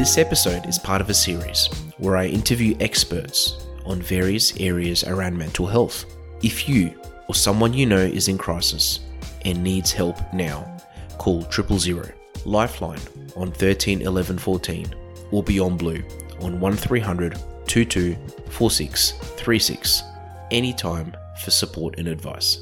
This episode is part of a series where I interview experts on various areas around mental health. If you or someone you know is in crisis and needs help now, call triple zero Lifeline on 13 11 14 or Beyond Blue on 1300 22 46 36 anytime for support and advice.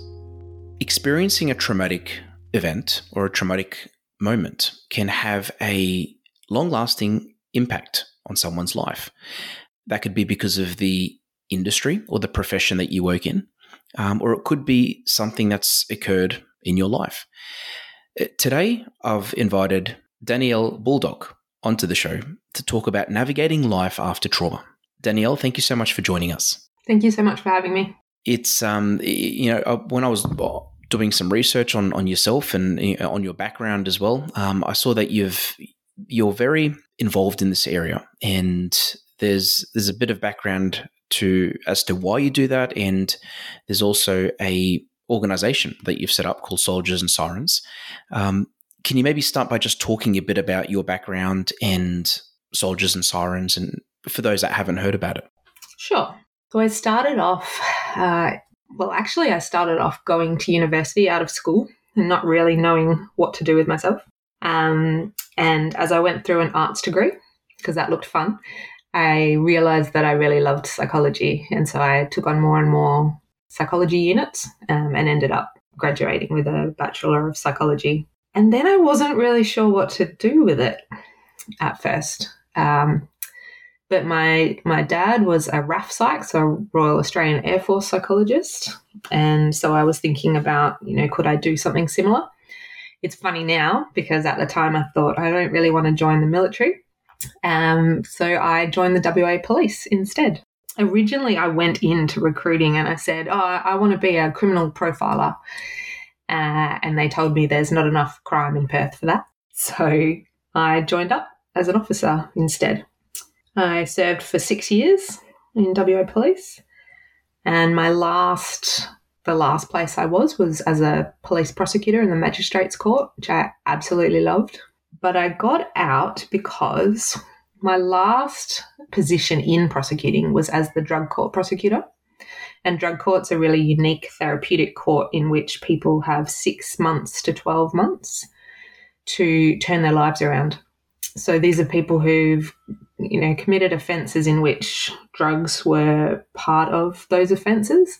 Experiencing a traumatic event or a traumatic moment can have a long lasting impact on someone's life. That could be because of the industry or the profession that you work in, um, or it could be something that's occurred in your life. Uh, today, I've invited Danielle Bulldog onto the show to talk about navigating life after trauma. Danielle, thank you so much for joining us. Thank you so much for having me. It's um, you know, uh, when I was doing some research on on yourself and on your background as well, um, I saw that you've you're very involved in this area, and there's there's a bit of background to as to why you do that, and there's also a organization that you've set up called Soldiers and Sirens. Um, can you maybe start by just talking a bit about your background and Soldiers and Sirens, and for those that haven't heard about it? Sure. So I started off. Uh, well, actually, I started off going to university out of school and not really knowing what to do with myself. Um, and as I went through an arts degree, because that looked fun, I realized that I really loved psychology. And so I took on more and more psychology units um, and ended up graduating with a Bachelor of Psychology. And then I wasn't really sure what to do with it at first. Um, but my my dad was a RAAF psych, so a Royal Australian Air Force psychologist, and so I was thinking about, you know, could I do something similar? It's funny now because at the time I thought I don't really want to join the military. Um, so I joined the WA police instead. Originally, I went into recruiting and I said, Oh, I want to be a criminal profiler. Uh, and they told me there's not enough crime in Perth for that. So I joined up as an officer instead. I served for six years in WA Police. And my last the last place I was was as a police prosecutor in the magistrates court, which I absolutely loved. But I got out because my last position in prosecuting was as the drug court prosecutor. And drug court's a really unique therapeutic court in which people have six months to 12 months to turn their lives around. So these are people who've, you know, committed offences in which drugs were part of those offences.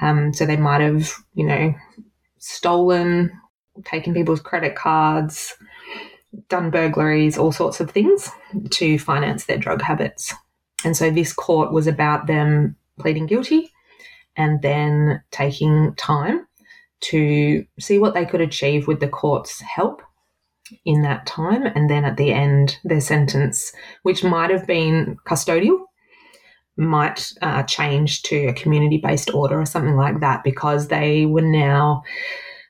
Um, so they might have, you know, stolen, taken people's credit cards, done burglaries, all sorts of things to finance their drug habits. And so this court was about them pleading guilty and then taking time to see what they could achieve with the court's help in that time. And then at the end, their sentence, which might have been custodial, might uh, change to a community based order or something like that because they were now.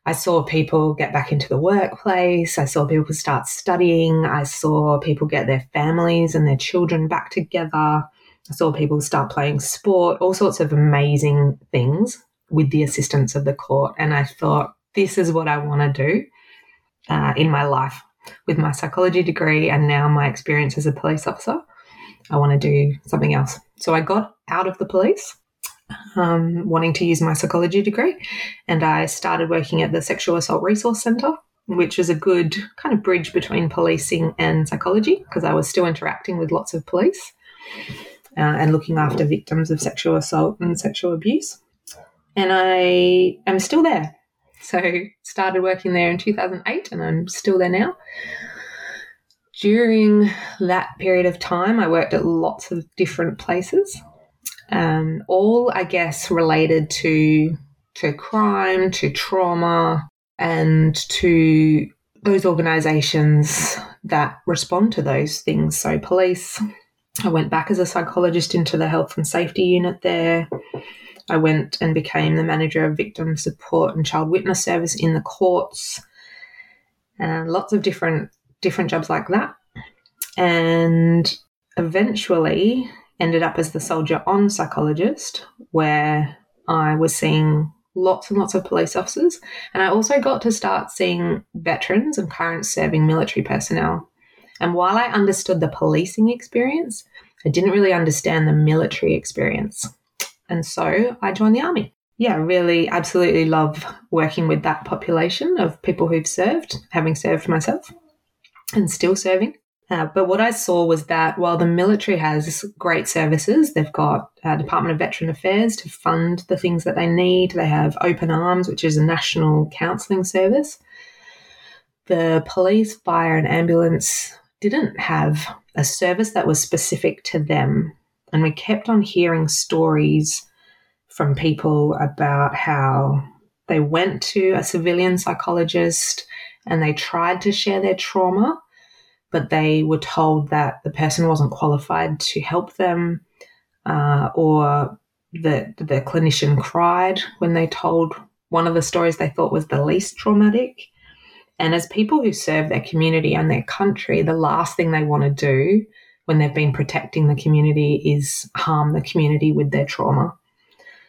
I saw people get back into the workplace. I saw people start studying. I saw people get their families and their children back together. I saw people start playing sport, all sorts of amazing things with the assistance of the court. And I thought, this is what I want to do uh, in my life with my psychology degree and now my experience as a police officer. I want to do something else. So I got out of the police, um, wanting to use my psychology degree, and I started working at the Sexual Assault Resource Centre, which is a good kind of bridge between policing and psychology because I was still interacting with lots of police uh, and looking after victims of sexual assault and sexual abuse. And I am still there. So started working there in 2008 and I'm still there now. During that period of time, I worked at lots of different places, um, all, I guess, related to, to crime, to trauma, and to those organizations that respond to those things. So, police, I went back as a psychologist into the health and safety unit there. I went and became the manager of victim support and child witness service in the courts, and lots of different different jobs like that. And eventually ended up as the soldier on psychologist, where I was seeing lots and lots of police officers. And I also got to start seeing veterans and current serving military personnel. And while I understood the policing experience, I didn't really understand the military experience. And so I joined the army. Yeah, really absolutely love working with that population of people who've served, having served myself and still serving. Uh, but what I saw was that while the military has great services, they've got uh, Department of Veteran Affairs to fund the things that they need. They have Open Arms, which is a national counselling service. The police, fire, and ambulance didn't have a service that was specific to them. And we kept on hearing stories from people about how they went to a civilian psychologist and they tried to share their trauma but they were told that the person wasn't qualified to help them, uh, or that the clinician cried when they told one of the stories they thought was the least traumatic. And as people who serve their community and their country, the last thing they want to do when they've been protecting the community is harm the community with their trauma.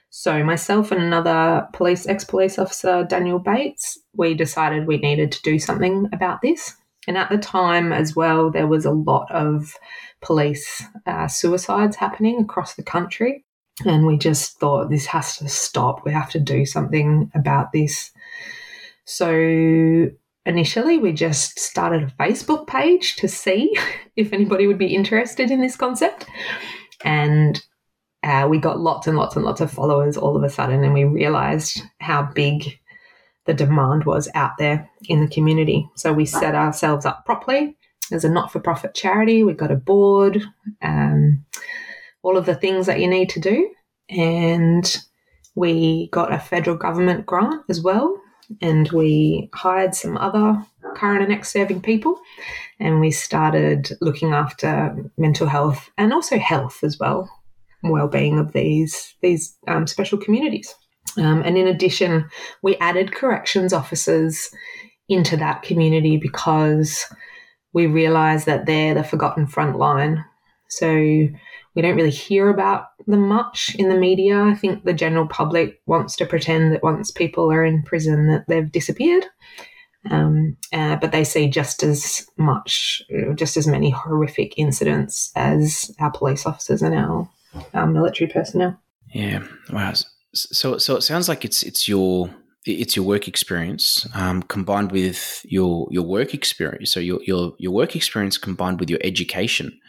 So, myself and another police ex police officer, Daniel Bates, we decided we needed to do something about this. And at the time as well, there was a lot of police uh, suicides happening across the country. And we just thought this has to stop. We have to do something about this. So initially, we just started a Facebook page to see if anybody would be interested in this concept. And uh, we got lots and lots and lots of followers all of a sudden, and we realized how big the demand was out there in the community. So we set ourselves up properly as a not for profit charity. We got a board, um, all of the things that you need to do. And we got a federal government grant as well. And we hired some other current and ex serving people. And we started looking after mental health and also health as well, well being of these, these um, special communities. Um, and in addition, we added corrections officers into that community because we realised that they're the forgotten front line. So we don't really hear about them much in the media. I think the general public wants to pretend that once people are in prison that they've disappeared. Um, uh, but they see just as much, just as many horrific incidents as our police officers and our, our military personnel. Yeah, wow. So, so it sounds like it's it's your it's your work experience um, combined with your your work experience. So your your your work experience combined with your education.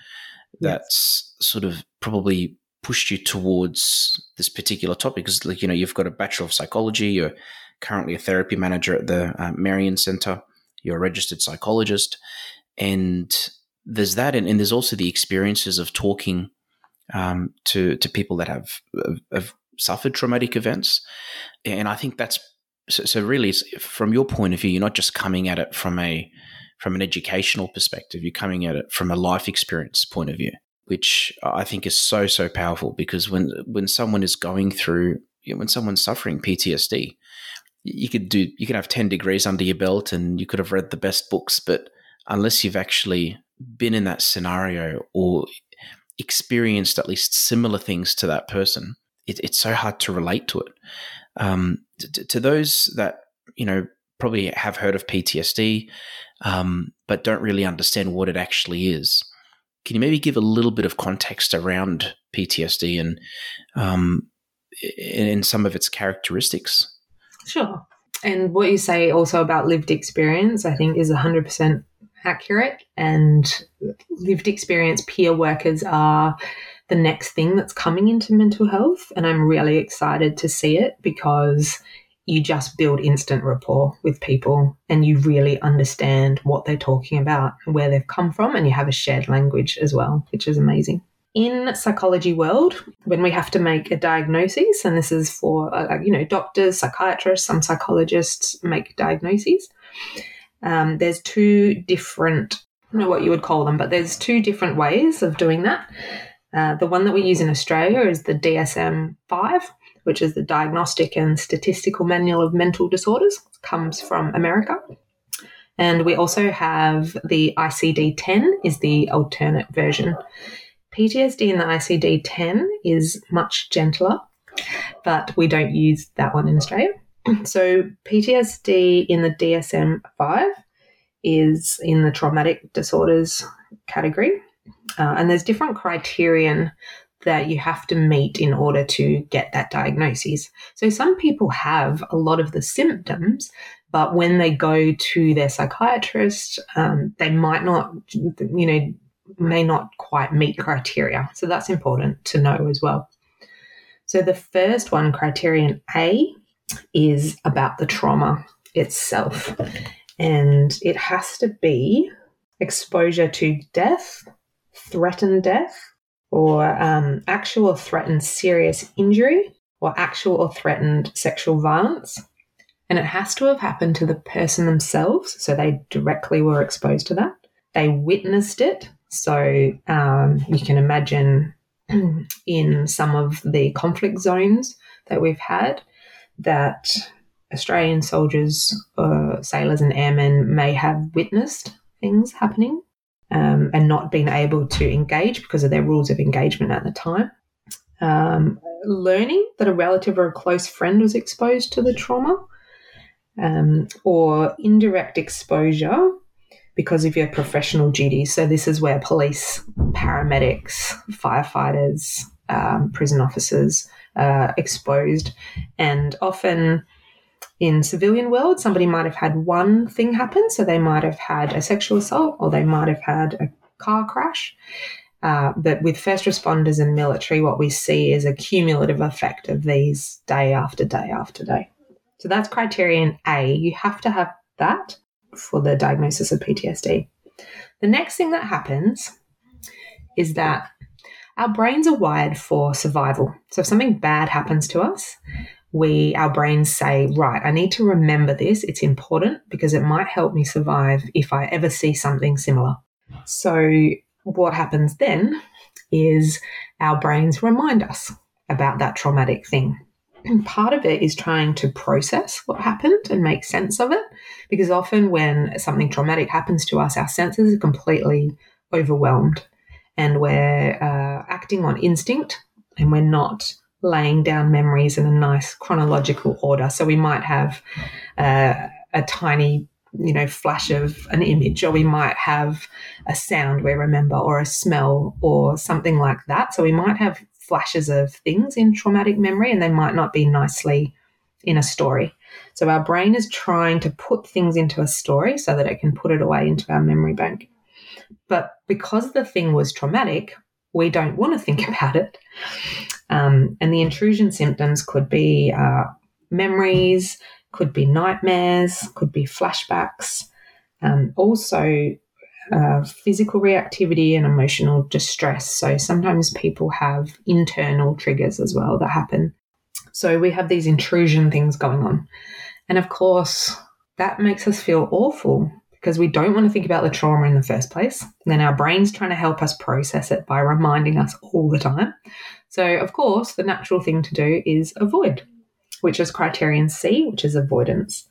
That's. Sort of probably pushed you towards this particular topic because, like you know, you've got a bachelor of psychology. You're currently a therapy manager at the uh, Marian Center. You're a registered psychologist, and there's that, and, and there's also the experiences of talking um, to to people that have, have suffered traumatic events. And I think that's so, so really from your point of view, you're not just coming at it from a from an educational perspective, you're coming at it from a life experience point of view, which I think is so, so powerful because when when someone is going through you know, when someone's suffering PTSD, you could do you could have 10 degrees under your belt and you could have read the best books, but unless you've actually been in that scenario or experienced at least similar things to that person, it, it's so hard to relate to it. Um, to, to, those that you know probably have heard of PTSD, um, but don't really understand what it actually is. Can you maybe give a little bit of context around PTSD and um, in some of its characteristics? Sure. And what you say also about lived experience, I think, is 100% accurate. And lived experience peer workers are the next thing that's coming into mental health. And I'm really excited to see it because you just build instant rapport with people and you really understand what they're talking about, where they've come from, and you have a shared language as well, which is amazing. In psychology world, when we have to make a diagnosis, and this is for uh, you know doctors, psychiatrists, some psychologists make diagnoses, Um, there's two different, I don't know what you would call them, but there's two different ways of doing that. Uh, the one that we use in Australia is the DSM 5, which is the Diagnostic and Statistical Manual of Mental Disorders, comes from America. And we also have the ICD 10 is the alternate version. PTSD in the ICD 10 is much gentler, but we don't use that one in Australia. So PTSD in the DSM 5 is in the traumatic disorders category. Uh, and there's different criterion that you have to meet in order to get that diagnosis. So some people have a lot of the symptoms, but when they go to their psychiatrist, um, they might not, you know, may not quite meet criteria. So that's important to know as well. So the first one, criterion A, is about the trauma itself. And it has to be exposure to death, threatened death, or um, actual threatened serious injury, or actual or threatened sexual violence. And it has to have happened to the person themselves, so they directly were exposed to that. They witnessed it, so um, you can imagine in some of the conflict zones that we've had that Australian soldiers, uh, sailors, and airmen may have witnessed things happening um, and not being able to engage because of their rules of engagement at the time. Um, learning that a relative or a close friend was exposed to the trauma, um, or indirect exposure because of your professional duties. So, this is where police, paramedics, firefighters, um, prison officers are exposed. And often in civilian world, somebody might have had one thing happen. So, they might have had a sexual assault or they might have had a car crash. Uh, but with first responders and military, what we see is a cumulative effect of these day after day after day. So that's criterion A. You have to have that for the diagnosis of PTSD. The next thing that happens is that our brains are wired for survival. So if something bad happens to us, we our brains say, right, I need to remember this. It's important because it might help me survive if I ever see something similar. So what happens then is our brains remind us about that traumatic thing. And part of it is trying to process what happened and make sense of it. Because often when something traumatic happens to us, our senses are completely overwhelmed and we're uh, acting on instinct and we're not laying down memories in a nice chronological order. So we might have uh, a tiny, you know, flash of an image, or we might have a sound we remember, or a smell, or something like that. So we might have flashes of things in traumatic memory and they might not be nicely in a story. So our brain is trying to put things into a story so that it can put it away into our memory bank. But because the thing was traumatic, we don't want to think about it. Um, and the intrusion symptoms could be uh, memories, could be nightmares, could be flashbacks. Um, also, uh, physical reactivity and emotional distress. So sometimes people have internal triggers as well that happen. So we have these intrusion things going on. And of course, that makes us feel awful because we don't want to think about the trauma in the first place. And then our brain's trying to help us process it by reminding us all the time. So, of course, the natural thing to do is avoid, which is criterion C, which is avoidance.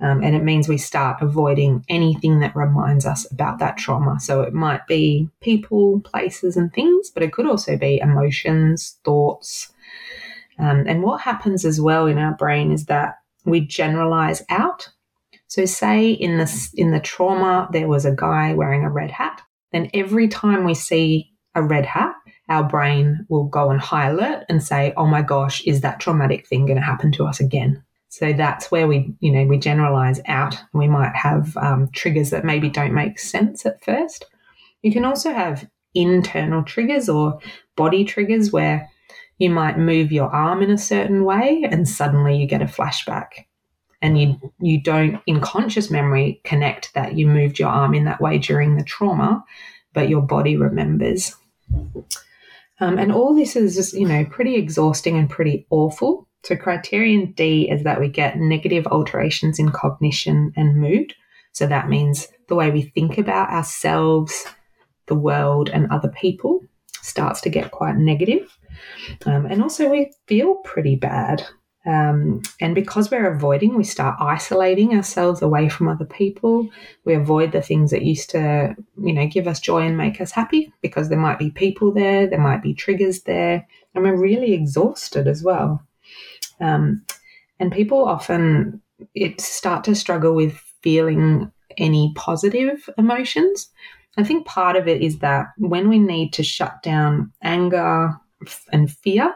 Um, and it means we start avoiding anything that reminds us about that trauma. So it might be people, places, and things, but it could also be emotions, thoughts. Um, and what happens as well in our brain is that we generalize out. So, say in the in the trauma there was a guy wearing a red hat, then every time we see a red hat, our brain will go on high alert and say, "Oh my gosh, is that traumatic thing going to happen to us again?" So that's where we, you know, we generalize out. We might have um, triggers that maybe don't make sense at first. You can also have internal triggers or body triggers where you might move your arm in a certain way and suddenly you get a flashback and you you don't in conscious memory connect that you moved your arm in that way during the trauma but your body remembers um, and all this is just you know pretty exhausting and pretty awful so, criterion D is that we get negative alterations in cognition and mood. So that means the way we think about ourselves, the world, and other people starts to get quite negative. Um, and also, we feel pretty bad. Um, and because we're avoiding, we start isolating ourselves away from other people. We avoid the things that used to, you know, give us joy and make us happy because there might be people there, there might be triggers there, and we're really exhausted as well. Um, and people often it start to struggle with feeling any positive emotions. I think part of it is that when we need to shut down anger and fear,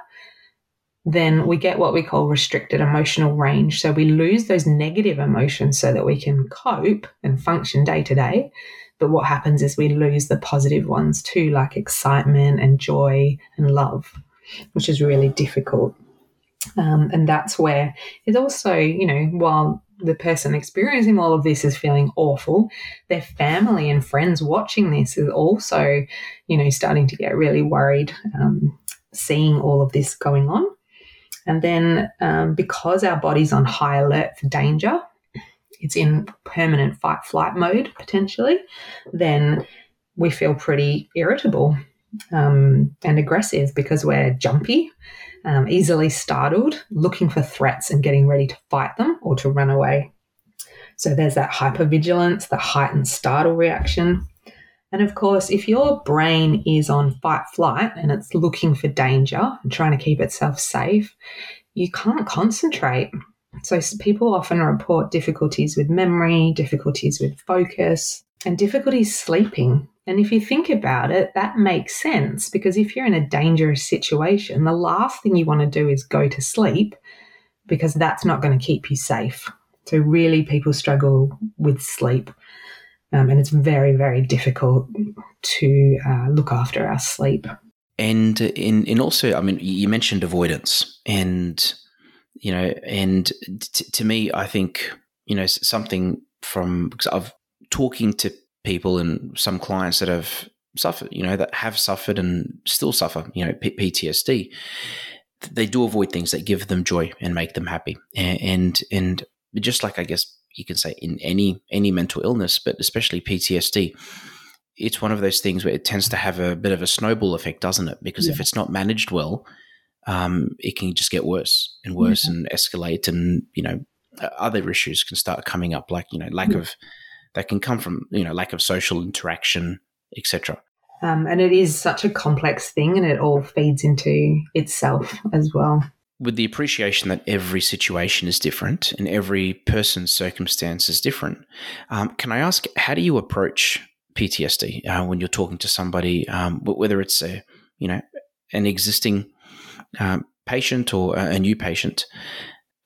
then we get what we call restricted emotional range. So we lose those negative emotions so that we can cope and function day to day. But what happens is we lose the positive ones too, like excitement and joy and love, which is really difficult. Um, and that's where it's also, you know, while the person experiencing all of this is feeling awful, their family and friends watching this is also, you know, starting to get really worried, um, seeing all of this going on. And then um, because our body's on high alert for danger, it's in permanent fight flight mode potentially, then we feel pretty irritable um, and aggressive because we're jumpy um, easily startled, looking for threats and getting ready to fight them or to run away. So there's that hypervigilance, the heightened startle reaction. And of course, if your brain is on fight flight and it's looking for danger and trying to keep itself safe, you can't concentrate. So people often report difficulties with memory, difficulties with focus, and difficulties sleeping. And if you think about it, that makes sense because if you're in a dangerous situation, the last thing you want to do is go to sleep because that's not going to keep you safe. So, really, people struggle with sleep. Um, and it's very, very difficult to uh, look after our sleep. And in, in also, I mean, you mentioned avoidance, and you know, and t- to me, I think you know something from because I've talking to people and some clients that have suffered, you know, that have suffered and still suffer, you know, P- PTSD, they do avoid things that give them joy and make them happy. And, and just like I guess you can say in any any mental illness, but especially PTSD, it's one of those things where it tends to have a bit of a snowball effect, doesn't it? Because yeah. if it's not managed well, um, it can just get worse and worse yeah. and escalate, and you know other issues can start coming up, like you know lack yeah. of that can come from you know lack of social interaction, etc. Um, and it is such a complex thing, and it all feeds into itself as well. With the appreciation that every situation is different and every person's circumstance is different, um, can I ask how do you approach PTSD uh, when you're talking to somebody, um, whether it's a you know an existing um, patient or a new patient?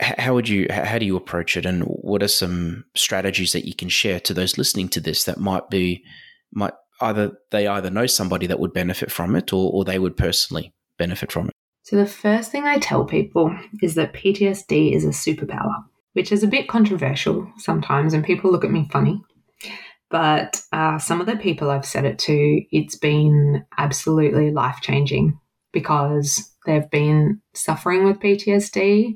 how would you how do you approach it and what are some strategies that you can share to those listening to this that might be might either they either know somebody that would benefit from it or, or they would personally benefit from it so the first thing i tell people is that ptsd is a superpower which is a bit controversial sometimes and people look at me funny but uh, some of the people i've said it to it's been absolutely life changing because they've been suffering with ptsd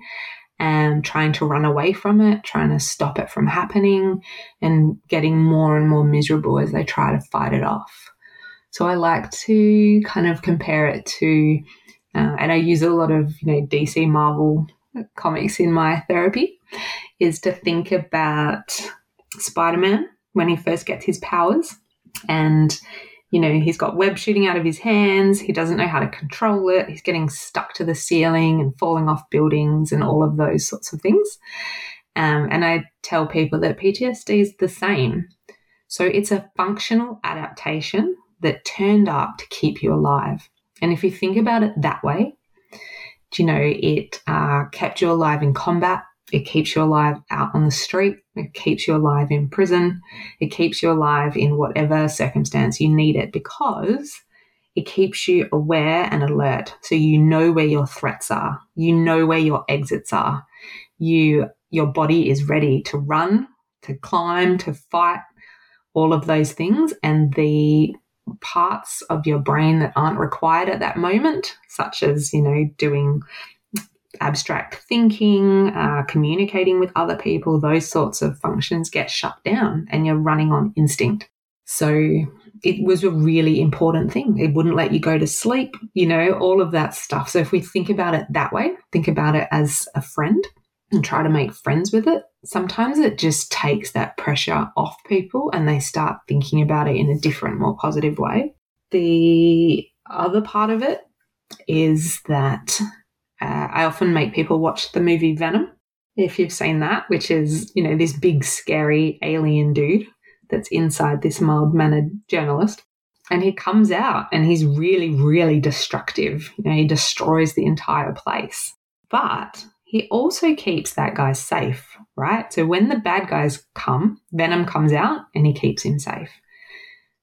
and trying to run away from it, trying to stop it from happening, and getting more and more miserable as they try to fight it off. So I like to kind of compare it to, uh, and I use a lot of you know DC Marvel comics in my therapy, is to think about Spider Man when he first gets his powers, and you know, he's got web shooting out of his hands. He doesn't know how to control it. He's getting stuck to the ceiling and falling off buildings and all of those sorts of things. Um, and I tell people that PTSD is the same. So it's a functional adaptation that turned up to keep you alive. And if you think about it that way, do you know, it uh, kept you alive in combat, it keeps you alive out on the street. It keeps you alive in prison. It keeps you alive in whatever circumstance you need it because it keeps you aware and alert. So you know where your threats are. You know where your exits are. You, your body is ready to run, to climb, to fight, all of those things. And the parts of your brain that aren't required at that moment, such as, you know, doing abstract thinking, uh, communicating with other people, those sorts of functions get shut down and you're running on instinct. So it was a really important thing. It wouldn't let you go to sleep, you know, all of that stuff. So if we think about it that way, think about it as a friend and try to make friends with it, sometimes it just takes that pressure off people and they start thinking about it in a different, more positive way. The other part of it is that uh, I often make people watch the movie Venom, if you've seen that, which is, you know, this big, scary alien dude that's inside this mild mannered journalist. And he comes out and he's really, really destructive. You know, he destroys the entire place. But he also keeps that guy safe, right? So when the bad guys come, Venom comes out and he keeps him safe.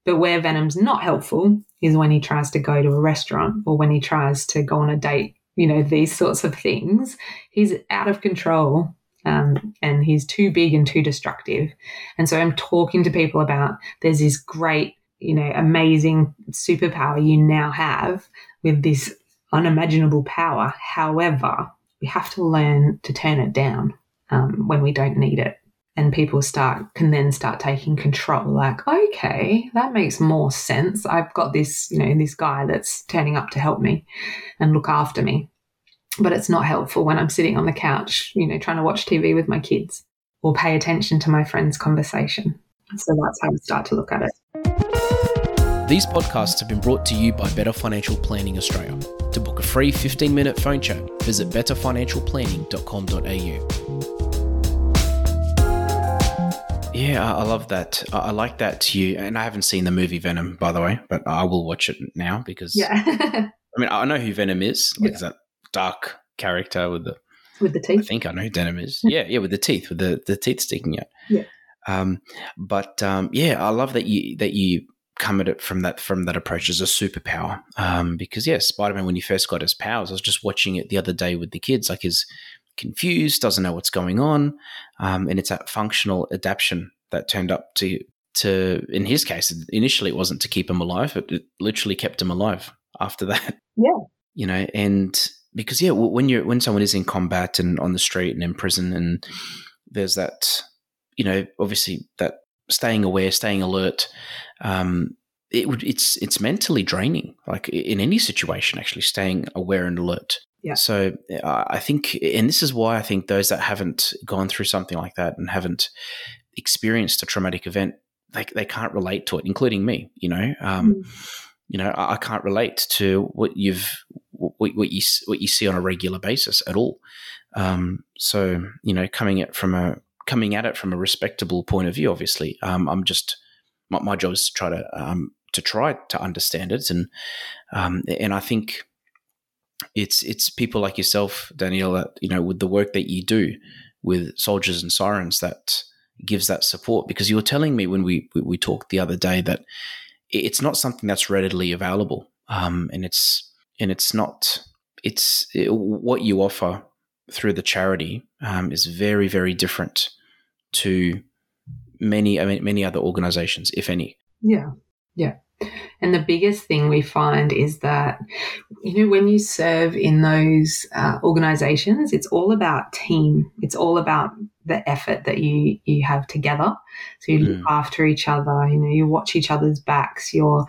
But where Venom's not helpful is when he tries to go to a restaurant or when he tries to go on a date, you know, these sorts of things. He's out of control um, and he's too big and too destructive. And so I'm talking to people about there's this great, you know, amazing superpower you now have with this unimaginable power. However, we have to learn to turn it down um, when we don't need it. And people start can then start taking control like okay that makes more sense. I've got this you know this guy that's turning up to help me and look after me. But it's not helpful when i'm sitting on the couch you know trying to watch tv with my kids or pay attention to my friend's conversation. So that's how we start to look at it these podcasts have been brought to you by better financial planning australia to book a free 15 minute phone chat visit betterfinancialplanning.com.au yeah, I love that. I like that to you. And I haven't seen the movie Venom, by the way, but I will watch it now because. Yeah. I mean, I know who Venom is. Like, yeah. that dark character with the with the teeth. I think I know who Venom is. yeah, yeah, with the teeth, with the, the teeth sticking out. Yeah. Um, but um, yeah, I love that you that you come at it from that from that approach as a superpower. Um, because yeah, Spider Man when he first got his powers, I was just watching it the other day with the kids. Like his confused, doesn't know what's going on, um, and it's that functional adaptation that turned up to to in his case initially it wasn't to keep him alive, it, it literally kept him alive after that. Yeah, you know, and because yeah, when you're when someone is in combat and on the street and in prison, and there's that, you know, obviously that staying aware, staying alert. Um, it would it's it's mentally draining like in any situation actually staying aware and alert yeah. So uh, I think, and this is why I think those that haven't gone through something like that and haven't experienced a traumatic event, they, they can't relate to it, including me. You know, um, mm. you know, I, I, can't relate to what you've what, what, you what you see on a regular basis at all. Um, so you know, coming at from a coming at it from a respectable point of view, obviously, um, I'm just my, my, job is to try to um, to try to understand it, and um, and I think it's it's people like yourself, Danielle, that you know with the work that you do with soldiers and sirens that gives that support. Because you were telling me when we we, we talked the other day that it's not something that's readily available, um, and it's and it's not it's it, what you offer through the charity um, is very very different to many I mean, many other organizations, if any. Yeah, yeah. And the biggest thing we find is that, you know, when you serve in those uh, organizations, it's all about team. It's all about the effort that you, you have together. So you mm. look after each other, you know, you watch each other's backs, you're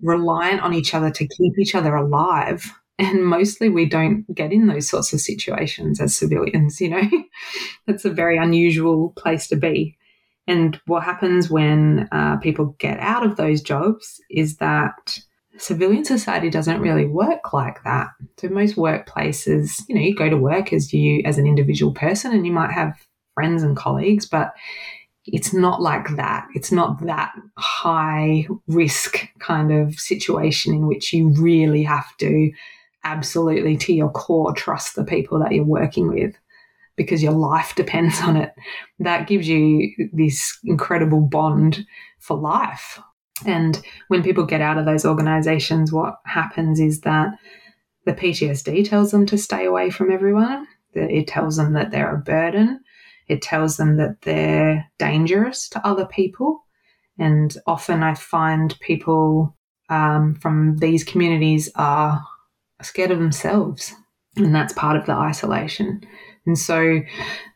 reliant on each other to keep each other alive. And mostly we don't get in those sorts of situations as civilians, you know. That's a very unusual place to be. And what happens when uh, people get out of those jobs is that civilian society doesn't really work like that. So most workplaces, you know, you go to work as you as an individual person and you might have friends and colleagues, but it's not like that. It's not that high risk kind of situation in which you really have to absolutely to your core trust the people that you're working with because your life depends on it. That gives you this incredible bond for life. And when people get out of those organizations, what happens is that the PTSD tells them to stay away from everyone. It tells them that they're a burden. It tells them that they're dangerous to other people. And often I find people um, from these communities are scared of themselves And that's part of the isolation. And so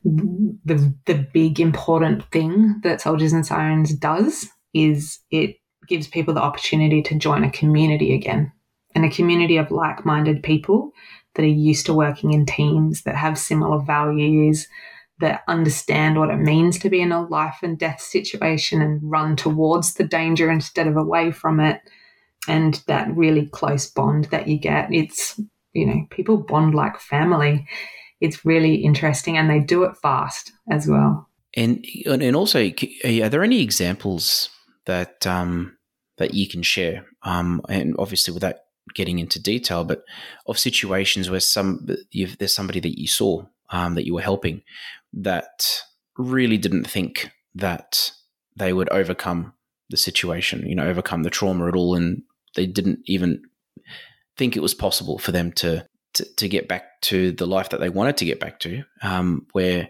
the the big important thing that Soldiers and Sirens does is it gives people the opportunity to join a community again. And a community of like-minded people that are used to working in teams that have similar values, that understand what it means to be in a life and death situation and run towards the danger instead of away from it. And that really close bond that you get. It's, you know, people bond like family. It's really interesting and they do it fast as well. And and also, are there any examples that um, that you can share? Um, and obviously, without getting into detail, but of situations where some there's somebody that you saw um, that you were helping that really didn't think that they would overcome the situation, you know, overcome the trauma at all, and they didn't even think it was possible for them to to, to get back to the life that they wanted to get back to. Um, where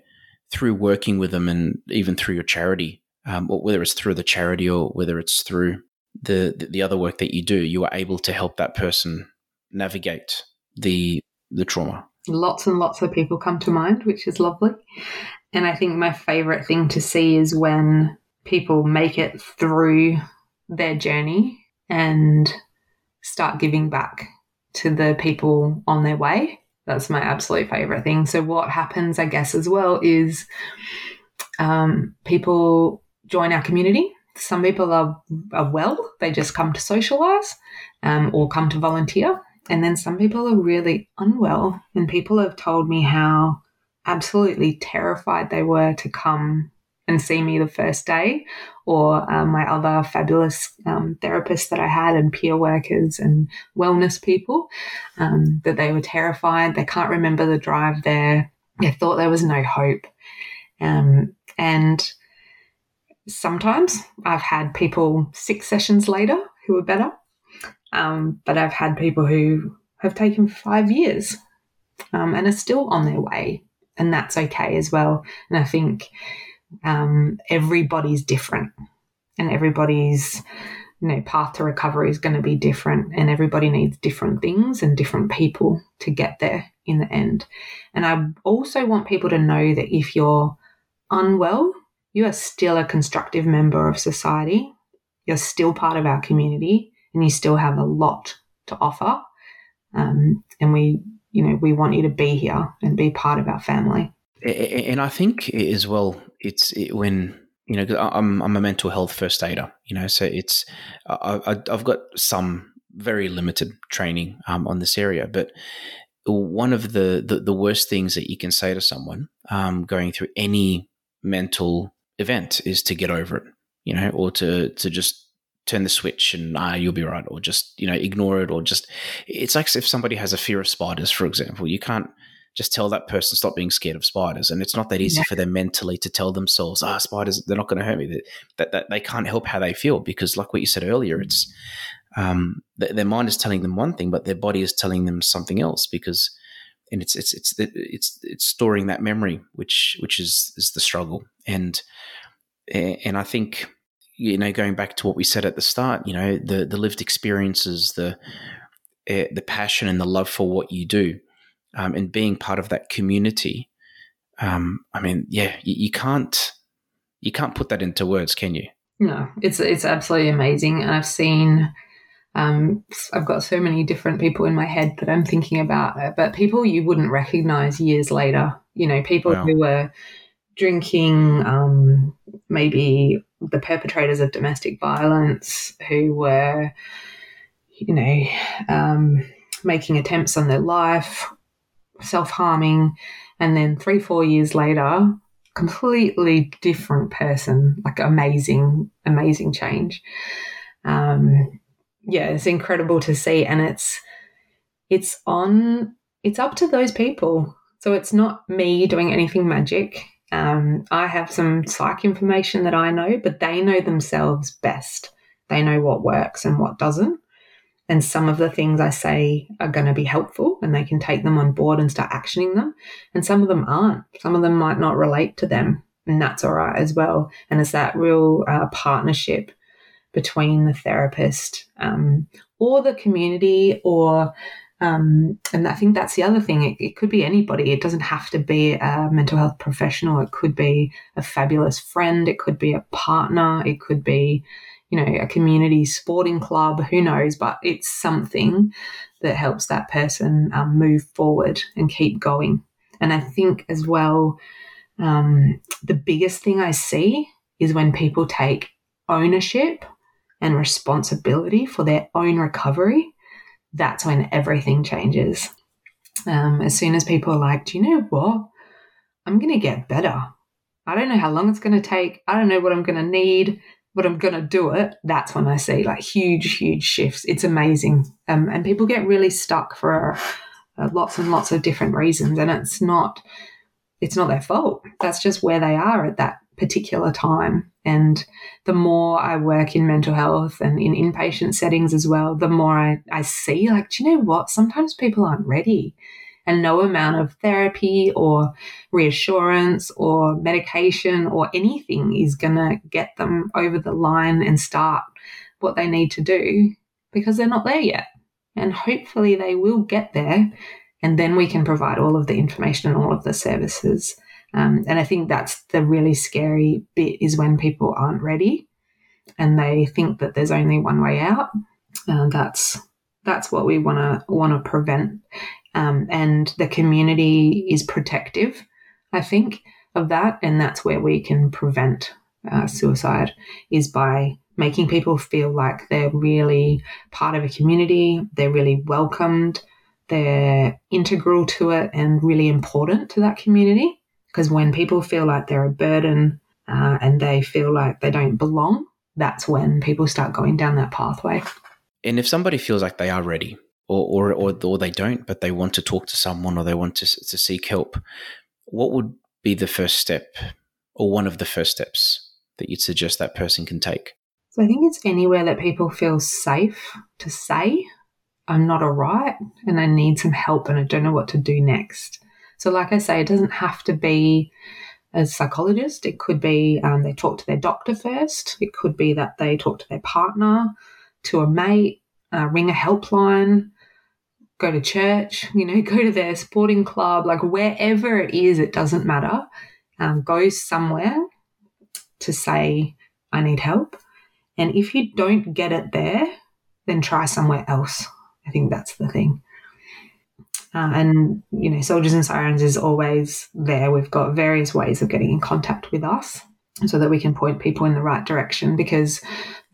through working with them, and even through your charity, um, whether it's through the charity or whether it's through the the other work that you do, you are able to help that person navigate the the trauma lots and lots of people come to mind, which is lovely. And I think my favorite thing to see is when people make it through their journey and start giving back to the people on their way. That's my absolute favorite thing. So, what happens, I guess, as well is um, people join our community. Some people are, are well, they just come to socialize um, or come to volunteer. And then some people are really unwell, and people have told me how absolutely terrified they were to come and see me the first day, or um, my other fabulous um, therapists that I had, and peer workers and wellness people, um, that they were terrified. They can't remember the drive there. They thought there was no hope. Um, and sometimes I've had people six sessions later who are better. Um, but I've had people who have taken five years um, and are still on their way, and that's okay as well. And I think um, everybody's different, and everybody's you know path to recovery is going to be different, and everybody needs different things and different people to get there in the end. And I also want people to know that if you're unwell, you are still a constructive member of society. You're still part of our community and you still have a lot to offer. Um, and we, you know, we want you to be here and be part of our family. And I think as well, it's it, when you know, I'm I'm a mental health first aider, you know, so it's I, have got some very limited training um, on this area, but one of the, the, the worst things that you can say to someone um, going through any mental event is to get over it, you know, or to to just turn the switch and ah, you'll be right, or just you know ignore it, or just it's like if somebody has a fear of spiders, for example, you can't just tell that person stop being scared of spiders, and it's not that easy yeah. for them mentally to tell themselves, ah, spiders, they're not going to hurt me. That, that, that they can't help how they feel because, like what you said earlier, it's um, th- their mind is telling them one thing, but their body is telling them something else because. And it's it's it's it's it's storing that memory, which which is is the struggle, and and I think you know, going back to what we said at the start, you know, the the lived experiences, the uh, the passion and the love for what you do, um, and being part of that community. Um, I mean, yeah, you, you, can't you can't put that into words, can you? No, it's it's absolutely amazing, and I've seen. Um, I've got so many different people in my head that I'm thinking about, but people you wouldn't recognize years later. You know, people wow. who were drinking, um, maybe the perpetrators of domestic violence who were, you know, um, making attempts on their life, self harming, and then three, four years later, completely different person, like amazing, amazing change. Um, yeah, it's incredible to see, and it's it's on it's up to those people. So it's not me doing anything magic. Um, I have some psych information that I know, but they know themselves best. They know what works and what doesn't. And some of the things I say are going to be helpful and they can take them on board and start actioning them. And some of them aren't. Some of them might not relate to them. And that's all right as well. And it's that real uh, partnership between the therapist um, or the community or Um, and I think that's the other thing. It, it, could be anybody. It doesn't have to be a mental health professional. It could be a fabulous friend. It could be a partner. It could be, you know, a community sporting club. Who knows? But it's something that helps that person um, move forward and keep going. And I think as well, um, the biggest thing I see is when people take ownership and responsibility for their own recovery that's when everything changes. Um, as soon as people are like, do you know what? I'm going to get better. I don't know how long it's going to take. I don't know what I'm going to need, but I'm going to do it. That's when I see like huge, huge shifts. It's amazing. Um, and people get really stuck for uh, lots and lots of different reasons. And it's not, it's not their fault. That's just where they are at that particular time. And the more I work in mental health and in inpatient settings as well, the more I, I see, like, do you know what? Sometimes people aren't ready. And no amount of therapy or reassurance or medication or anything is going to get them over the line and start what they need to do because they're not there yet. And hopefully they will get there. And then we can provide all of the information and all of the services um, and I think that's the really scary bit is when people aren't ready and they think that there's only one way out. And that's that's what we want to want to prevent. Um, and the community is protective, I think, of that, and that's where we can prevent uh, suicide is by making people feel like they're really part of a community, they're really welcomed, they're integral to it, and really important to that community. Because when people feel like they're a burden uh, and they feel like they don't belong, that's when people start going down that pathway. And if somebody feels like they are ready, or, or, or, they don't, but they want to talk to someone or they want to, to seek help, what would be the first step or one of the first steps that you'd suggest that person can take? So I think it's anywhere that people feel safe to say, I'm not all right and I need some help and I don't know what to do next. So, like I say, it doesn't have to be a psychologist. It could be um, they talk to their doctor first. It could be that they talk to their partner, to a mate, uh, ring a helpline, go to church, you know, go to their sporting club, like wherever it is, it doesn't matter. Um, go somewhere to say, I need help. And if you don't get it there, then try somewhere else. I think that's the thing. Uh, and, you know, Soldiers and Sirens is always there. We've got various ways of getting in contact with us so that we can point people in the right direction because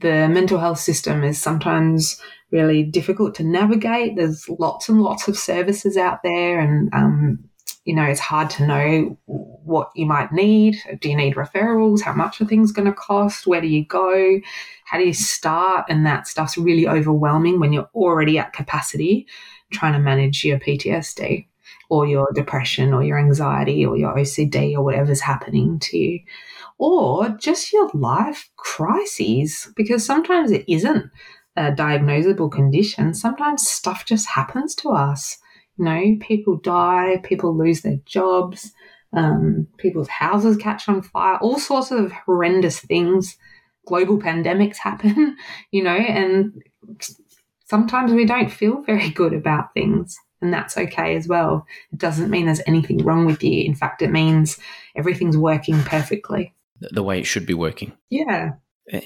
the mental health system is sometimes really difficult to navigate. There's lots and lots of services out there, and um, you know, it's hard to know what you might need. Do you need referrals? How much are things going to cost? Where do you go? How do you start? And that stuff's really overwhelming when you're already at capacity trying to manage your PTSD or your depression or your anxiety or your OCD or whatever's happening to you. Or just your life crises, because sometimes it isn't a diagnosable condition. Sometimes stuff just happens to us. You know, people die, people lose their jobs, um, people's houses catch on fire, all sorts of horrendous things. Global pandemics happen, you know, and sometimes we don't feel very good about things, and that's okay as well. It doesn't mean there's anything wrong with you. In fact, it means everything's working perfectly. The way it should be working. Yeah.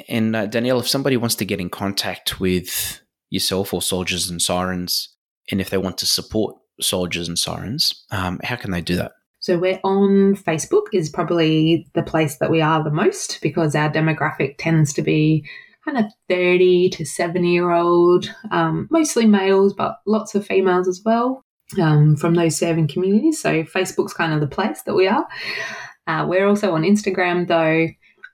And uh, Danielle, if somebody wants to get in contact with yourself or Soldiers and Sirens, and if they want to support Soldiers and Sirens, um, how can they do that? So we're on Facebook is probably the place that we are the most because our demographic tends to be kind of 30 to 70 year old, um, mostly males, but lots of females as well um, from those serving communities. So Facebook's kind of the place that we are. Uh, we're also on Instagram though.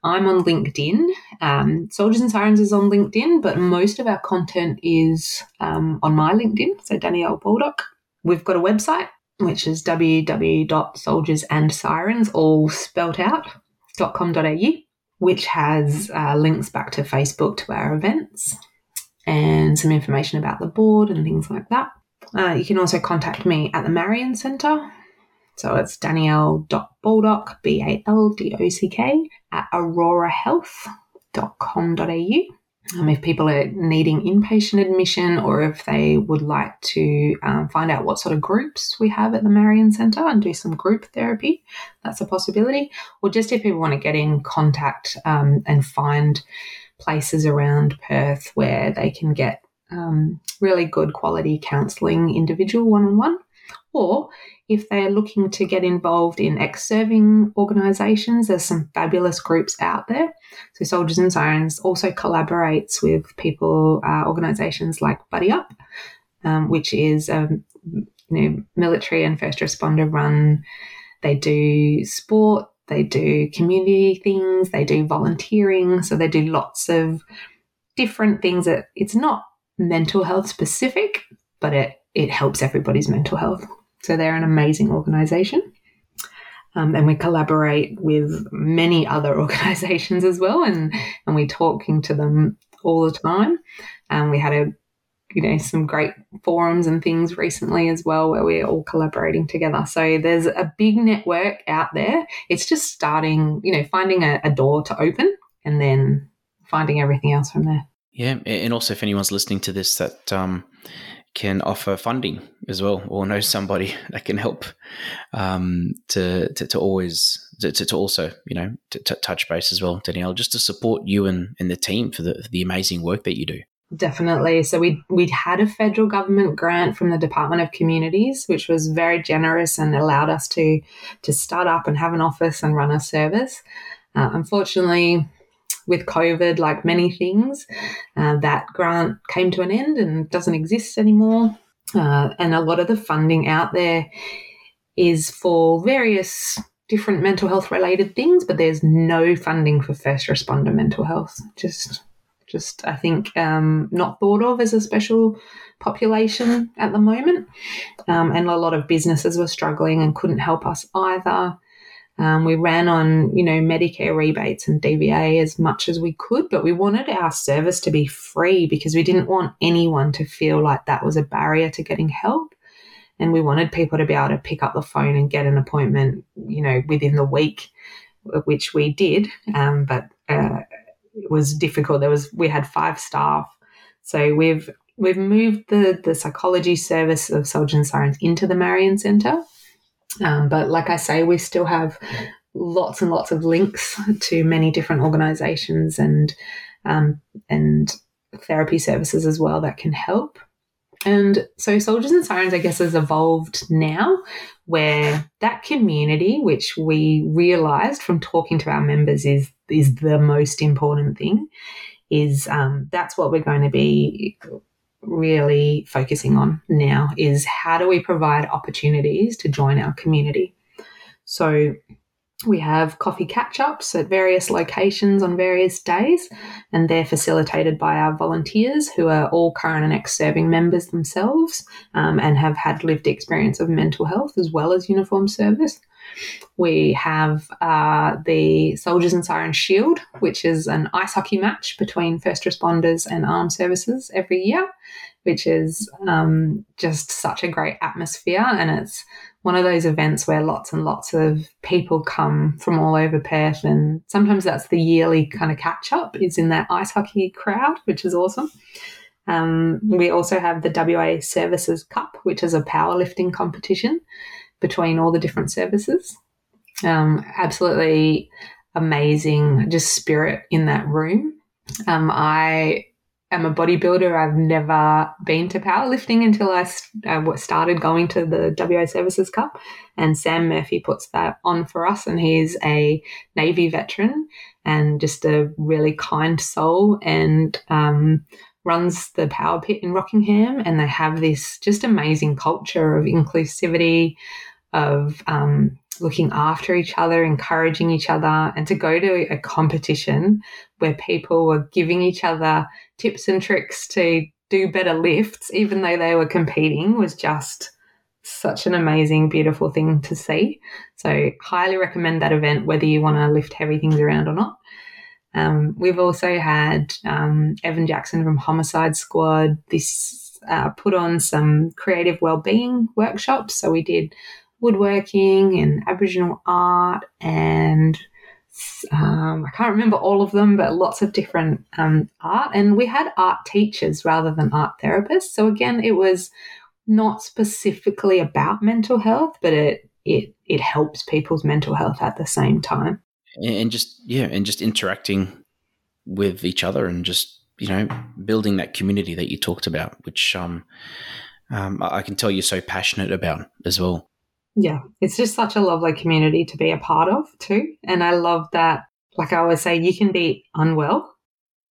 I'm on LinkedIn. Um, Soldiers and Sirens is on LinkedIn, but most of our content is um, on my LinkedIn, so Danielle Baldock. We've got a website, which is www.soldiersandsirens, all spelt out, .com.au which has uh, links back to Facebook to our events and some information about the board and things like that. Uh, you can also contact me at the Marian Centre. So it's danielle.baldock, B A L D O C K, at aurorahealth.com.au. um, if people are needing inpatient admission or if they would like to um, find out what sort of groups we have at the Marian Centre and do some group therapy, that's a possibility. Or just if people want to get in contact um, and find places around Perth where they can get um, really good quality counselling, individual one on one. Or if they're looking to get involved in ex serving organisations, there's some fabulous groups out there. So, Soldiers and Sirens also collaborates with people, uh, organisations like Buddy Up, um, which is a you know, military and first responder run. They do sport, they do community things, they do volunteering. So, they do lots of different things that it's not mental health specific, but it, it helps everybody's mental health. So they're an amazing organization. Um, and we collaborate with many other organizations as well, and, and we're talking to them all the time. And we had a you know some great forums and things recently as well where we're all collaborating together so there's a big network out there it's just starting you know finding a, a door to open and then finding everything else from there yeah and also if anyone's listening to this that um, can offer funding as well, or know somebody that can help um, to, to, to always to, to also you know to, to, touch base as well, Danielle, just to support you and, and the team for the for the amazing work that you do. Definitely. So we we'd had a federal government grant from the Department of Communities, which was very generous and allowed us to to start up and have an office and run a service. Uh, unfortunately, with COVID, like many things, uh, that grant came to an end and doesn't exist anymore. Uh, and a lot of the funding out there is for various different mental health related things, but there's no funding for first responder mental health. Just, just I think um, not thought of as a special population at the moment. Um, and a lot of businesses were struggling and couldn't help us either. Um, we ran on, you know, Medicare rebates and DVA as much as we could, but we wanted our service to be free because we didn't want anyone to feel like that was a barrier to getting help. And we wanted people to be able to pick up the phone and get an appointment, you know, within the week, which we did. Um, but uh, it was difficult. There was we had five staff, so we've we've moved the the psychology service of Soldiers and Sirens into the Marian Centre. Um, but like I say, we still have lots and lots of links to many different organisations and um, and therapy services as well that can help. And so Soldiers and Sirens, I guess, has evolved now where that community, which we realized from talking to our members is is the most important thing, is um, that's what we're going to be really focusing on now is how do we provide opportunities to join our community? So we have coffee catch ups at various locations on various days, and they're facilitated by our volunteers who are all current and ex serving members themselves um, and have had lived experience of mental health as well as uniform service. We have uh, the Soldiers and Sirens Shield, which is an ice hockey match between first responders and armed services every year, which is um, just such a great atmosphere. And it's one of those events where lots and lots of people come from all over Perth. And sometimes that's the yearly kind of catch up, is in that ice hockey crowd, which is awesome. Um, we also have the WA Services Cup, which is a powerlifting competition between all the different services. Um, absolutely amazing, just spirit in that room. Um, I am a bodybuilder. I've never been to powerlifting until I started going to the WA Services Cup. And Sam Murphy puts that on for us. And he's a Navy veteran and just a really kind soul and um, runs the Power Pit in Rockingham. And they have this just amazing culture of inclusivity, of um, looking after each other, encouraging each other, and to go to a competition where people were giving each other tips and tricks to do better lifts, even though they were competing, was just such an amazing, beautiful thing to see. So, highly recommend that event, whether you want to lift heavy things around or not. Um, we've also had um, Evan Jackson from Homicide Squad. This uh, put on some creative well-being workshops. So we did woodworking and Aboriginal art and. Um, I can't remember all of them, but lots of different um, art. And we had art teachers rather than art therapists. So again, it was not specifically about mental health, but it it it helps people's mental health at the same time. And just yeah, and just interacting with each other and just you know building that community that you talked about, which um, um I can tell you're so passionate about as well. Yeah, it's just such a lovely community to be a part of too, and I love that. Like I always say, you can be unwell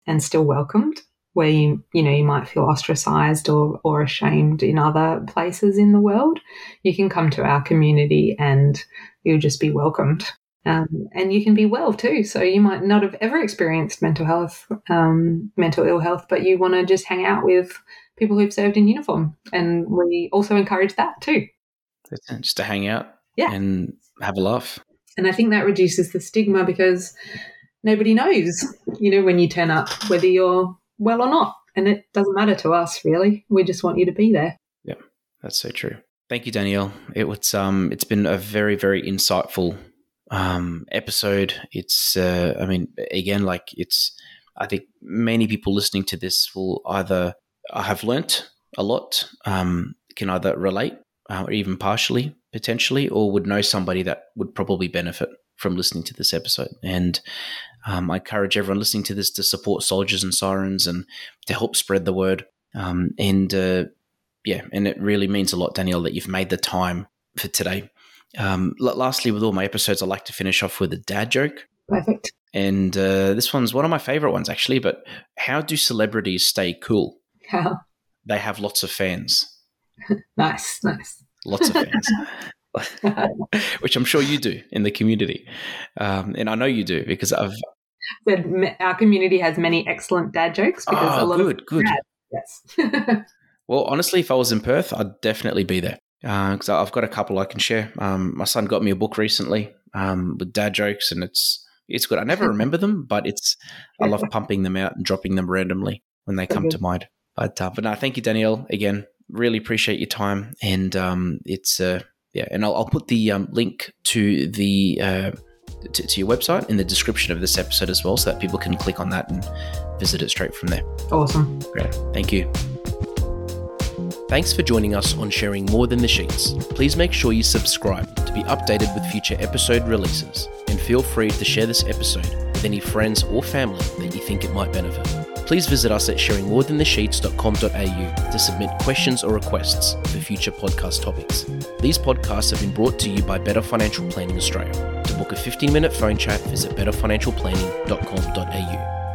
and still welcomed where you you know you might feel ostracized or or ashamed in other places in the world you can come to our community and you'll just be welcomed um, and you can be well too so you might not have ever experienced mental health um, mental ill health but you want to just hang out with people who've served in uniform and we also encourage that too just to hang out yeah. and have a laugh and i think that reduces the stigma because nobody knows you know when you turn up whether you're well or not. And it doesn't matter to us, really. We just want you to be there. Yeah, that's so true. Thank you, Danielle. It was um, it's been a very, very insightful um, episode. It's, uh, I mean, again, like it's. I think many people listening to this will either I have learnt a lot, um, can either relate uh, or even partially, potentially, or would know somebody that would probably benefit from listening to this episode. And um, I encourage everyone listening to this to support soldiers and sirens and to help spread the word. Um, and uh, yeah, and it really means a lot, Danielle, that you've made the time for today. Um, lastly, with all my episodes, I like to finish off with a dad joke. Perfect. And uh, this one's one of my favorite ones, actually. But how do celebrities stay cool? How? They have lots of fans. nice, nice. Lots of fans. which I'm sure you do in the community. Um, and I know you do because I've said our community has many excellent dad jokes because oh, a lot good, of good. Dad, yes. well, honestly, if I was in Perth, I'd definitely be there because uh, I've got a couple I can share. Um, my son got me a book recently um, with dad jokes, and it's it's good. I never remember them, but it's I love pumping them out and dropping them randomly when they come to mind. But uh, but no, thank you, Danielle. Again, really appreciate your time, and um, it's uh, yeah, and I'll, I'll put the um, link to the uh, to, to, your website in the description of this episode as well, so that people can click on that and visit it straight from there. Awesome. Great. Thank you. Thanks for joining us on Sharing More Than the Sheets. Please make sure you subscribe to be updated with future episode releases, and feel free to share this episode with any friends or family that you think it might benefit. Please visit us at sharingmorethanthesheets.com.au to submit questions or requests for future podcast topics. These podcasts have been brought to you by Better Financial Planning Australia. To book a 15 minute phone chat, visit betterfinancialplanning.com.au.